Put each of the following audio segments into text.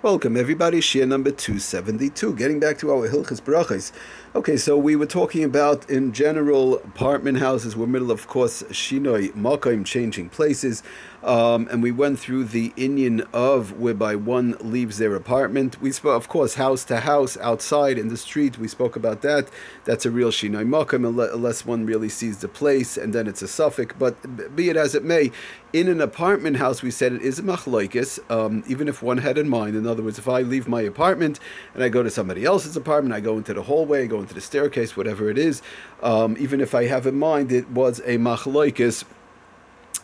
Welcome everybody, Shia number 272. Getting back to our Hilchas Brachas. Okay, so we were talking about in general apartment houses. We're middle, of course, Shinoi Makim, changing places. Um, and we went through the inyan of whereby one leaves their apartment. We spoke, of course, house to house, outside in the street. We spoke about that. That's a real Shinoi Makim, unless one really sees the place, and then it's a suffix. But be it as it may, in an apartment house, we said it is a machlokes, um, even if one had in mind. In other words, if I leave my apartment and I go to somebody else's apartment, I go into the hallway, I go into the staircase, whatever it is, um, even if I have in mind it was a machlokes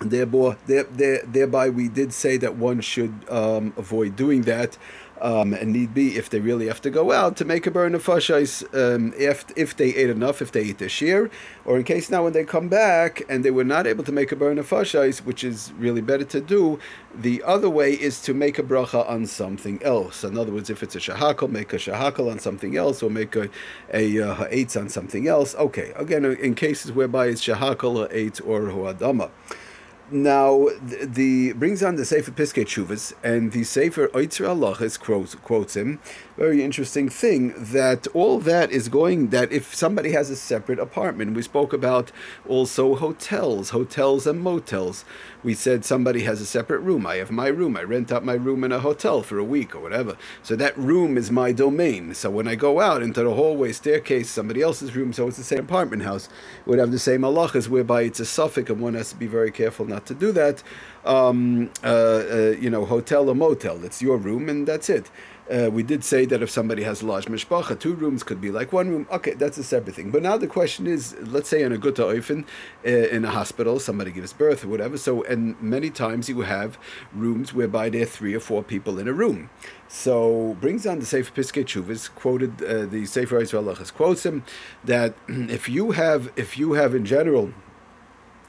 Thereby, there, thereby, we did say that one should um, avoid doing that, um, and need be if they really have to go out to make a borei nefashos um, if if they ate enough, if they eat their share, or in case now when they come back and they were not able to make a borei nefashos, which is really better to do. The other way is to make a bracha on something else. In other words, if it's a shahakal, make a shahakal on something else, or make a a uh, ha'etz on something else. Okay, again, in cases whereby it's shahakal, ha'etz, or huadama. Now, the, the, brings on the Sefer Piskei Teshuvos, and the Sefer Oitzer Allah quotes, quotes him. Very interesting thing that all that is going. That if somebody has a separate apartment, we spoke about also hotels, hotels and motels. We said somebody has a separate room. I have my room. I rent out my room in a hotel for a week or whatever. So that room is my domain. So when I go out into the hallway, staircase, somebody else's room, so it's the same apartment house, would have the same halachas, whereby it's a suffix, and one has to be very careful not to do that. Um, uh, uh, you know, hotel or motel. It's your room, and that's it. Uh, we did say that if somebody has large mishpacha, two rooms could be like one room. Okay, that's a separate thing. But now the question is, let's say in a gutta oifen, uh, in a hospital, somebody gives birth or whatever. So, and many times you have rooms whereby there are three or four people in a room. So brings on the Sefer Piskei Teshuvos, quoted uh, the Sefer Israel quotes him that if you have, if you have in general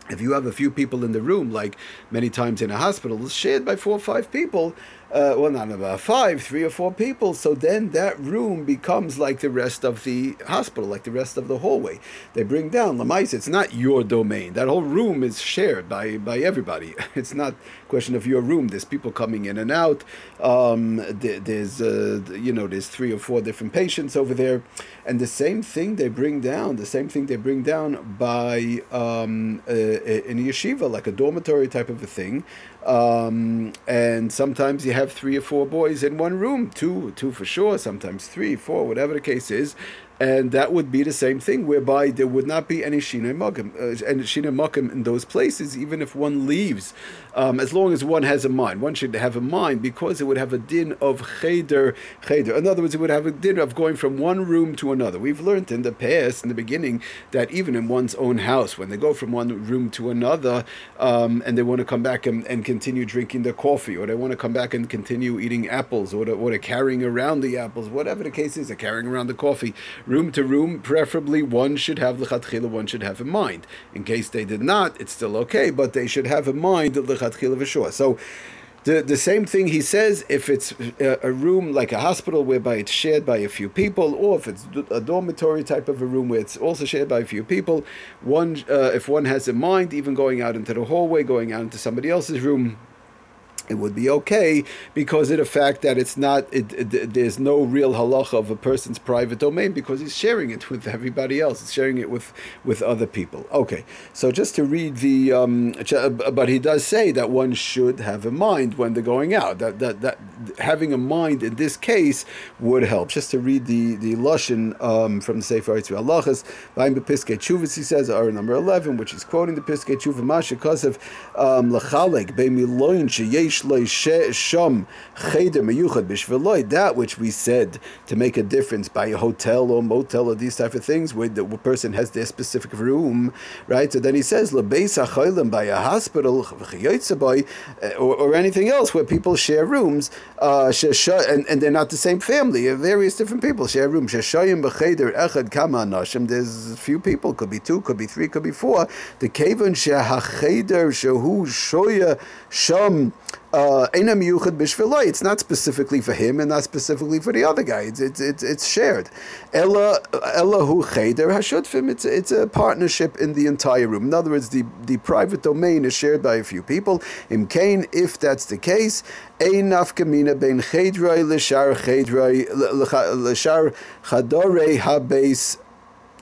if you have a few people in the room, like many times in a hospital, it's shared by four or five people, uh, well, not about five, three or four people. So then that room becomes like the rest of the hospital, like the rest of the hallway. They bring down Lamais. It's not your domain. That whole room is shared by by everybody. It's not a question of your room. There's people coming in and out. Um, there's uh, you know there's three or four different patients over there, and the same thing they bring down. The same thing they bring down by um, in a yeshiva, like a dormitory type of a thing. Um, and sometimes you have three or four boys in one room, two, two for sure, sometimes three, four, whatever the case is and that would be the same thing, whereby there would not be any shinoi makim uh, and in those places, even if one leaves, um, as long as one has a mind. One should have a mind because it would have a din of cheder cheder. In other words, it would have a din of going from one room to another. We've learned in the past, in the beginning, that even in one's own house, when they go from one room to another, um, and they want to come back and, and, continue drinking their coffee, or they want to come back and continue eating apples, or, or they're carrying around the apples, whatever the case is, they're carrying around the coffee room to room, preferably one should have lechatchila, one should have in mind. In case they did not, it's still okay, but they should have in mind lechatchila v'shua. So. The, the same thing he says if it's a, a, room like a hospital whereby it's shared by a few people, or if it's a dormitory type of a room where it's also shared by a few people, one uh, if one has in mind even going out into the hallway, going out into somebody else's room, it would be okay because of the fact that it's not it, it, there's no real halacha of a person's private domain because he's sharing it with everybody else. He's sharing it with with other people. Okay. So just to read the um, but he does say that one should have a mind when they're going out. That that, that having a mind in this case would help. Just to read the the lashon um, from the Sefer Yitzvah Halachas behind the Piskei Teshuvos he says are number 11 which is quoting the Piskei Chuvah Masha of um, lachalek beimiloin sheyesh that which we said to make a difference by a hotel or motel or these type of things, where the person has their specific room, right? So then he says, by a hospital, uh, or, or anything else where people share rooms, uh, and, and they're not the same family, various different people share rooms. There's a few people, could be two, could be three, could be four. The kavan shehacheder shehu shoya sham uh, it's not specifically for him and not specifically for the other guy. It's it's it's, it's shared. It's it's a partnership in the entire room. In other words, the, the private domain is shared by a few people. In Cain, if that's the case, ein nafkamina ben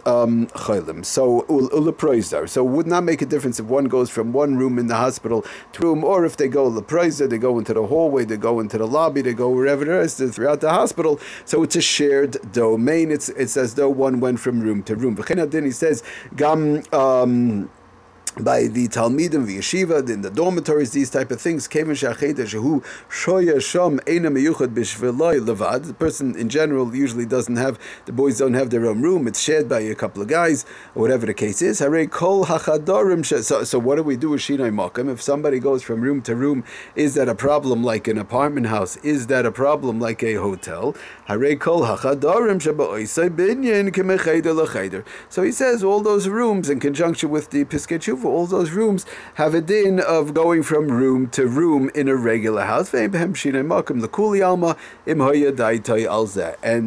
um, So ulaproizdar. So it would not make a difference if one goes from one room in the hospital to room, or if they go leproizdar, they go into the hallway, they go into the lobby, they go wherever it is throughout the hospital. So it's a shared domain. It's it's as though one went from room to room. He says gam. Um, by the Talmidim, the yeshiva, in the dormitories, these type of things. The person in general usually doesn't have, the boys don't have their own room. It's shared by a couple of guys, or whatever the case is. So, so what do we do with Shinai Makam? If somebody goes from room to room, is that a problem like an apartment house? Is that a problem like a hotel? So he says all those rooms in conjunction with the Piskei all those rooms have a din of going from room to room in a regular house. And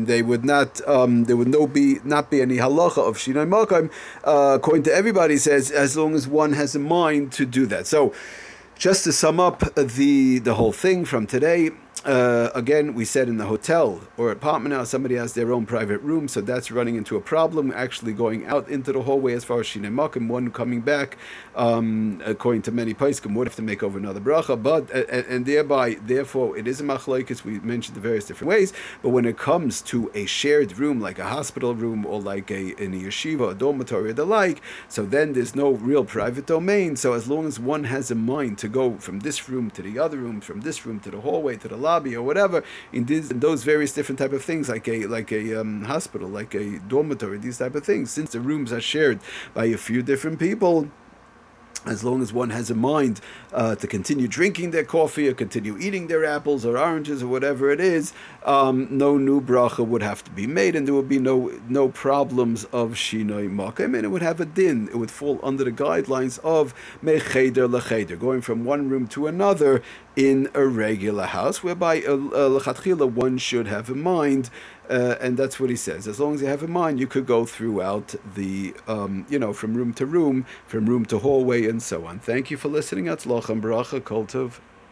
they would not, um, there would no be not be any halacha of shinai makom. Uh, according to everybody, says as long as one has a mind to do that. So, just to sum up the the whole thing from today. Uh, again, we said in the hotel or apartment house, somebody has their own private room, so that's running into a problem. Actually, going out into the hallway as far as shinemakim, one coming back, um, according to many poskim, would have to make over another bracha. But and, and thereby, therefore, it is a machlokes. We mentioned the various different ways. But when it comes to a shared room, like a hospital room or like a in a yeshiva, a dormitory, or the like, so then there's no real private domain. So as long as one has a mind to go from this room to the other room, from this room to the hallway to the lobby or whatever in, these, in those various different type of things like a like a um, hospital like a dormitory these type of things since the rooms are shared by a few different people as long as one has a mind uh, to continue drinking their coffee or continue eating their apples or oranges or whatever it is, um, no new bracha would have to be made, and there would be no no problems of shinoi makim, and it would have a din. It would fall under the guidelines of mecheder lecheder, going from one room to another in a regular house, whereby uh, uh, one should have in mind uh, and that's what he says. As long as you have in mind, you could go throughout the, um, you know, from room to room, from room to hallway, and so on. Thank you for listening. Atzlochem bracha, Koltov.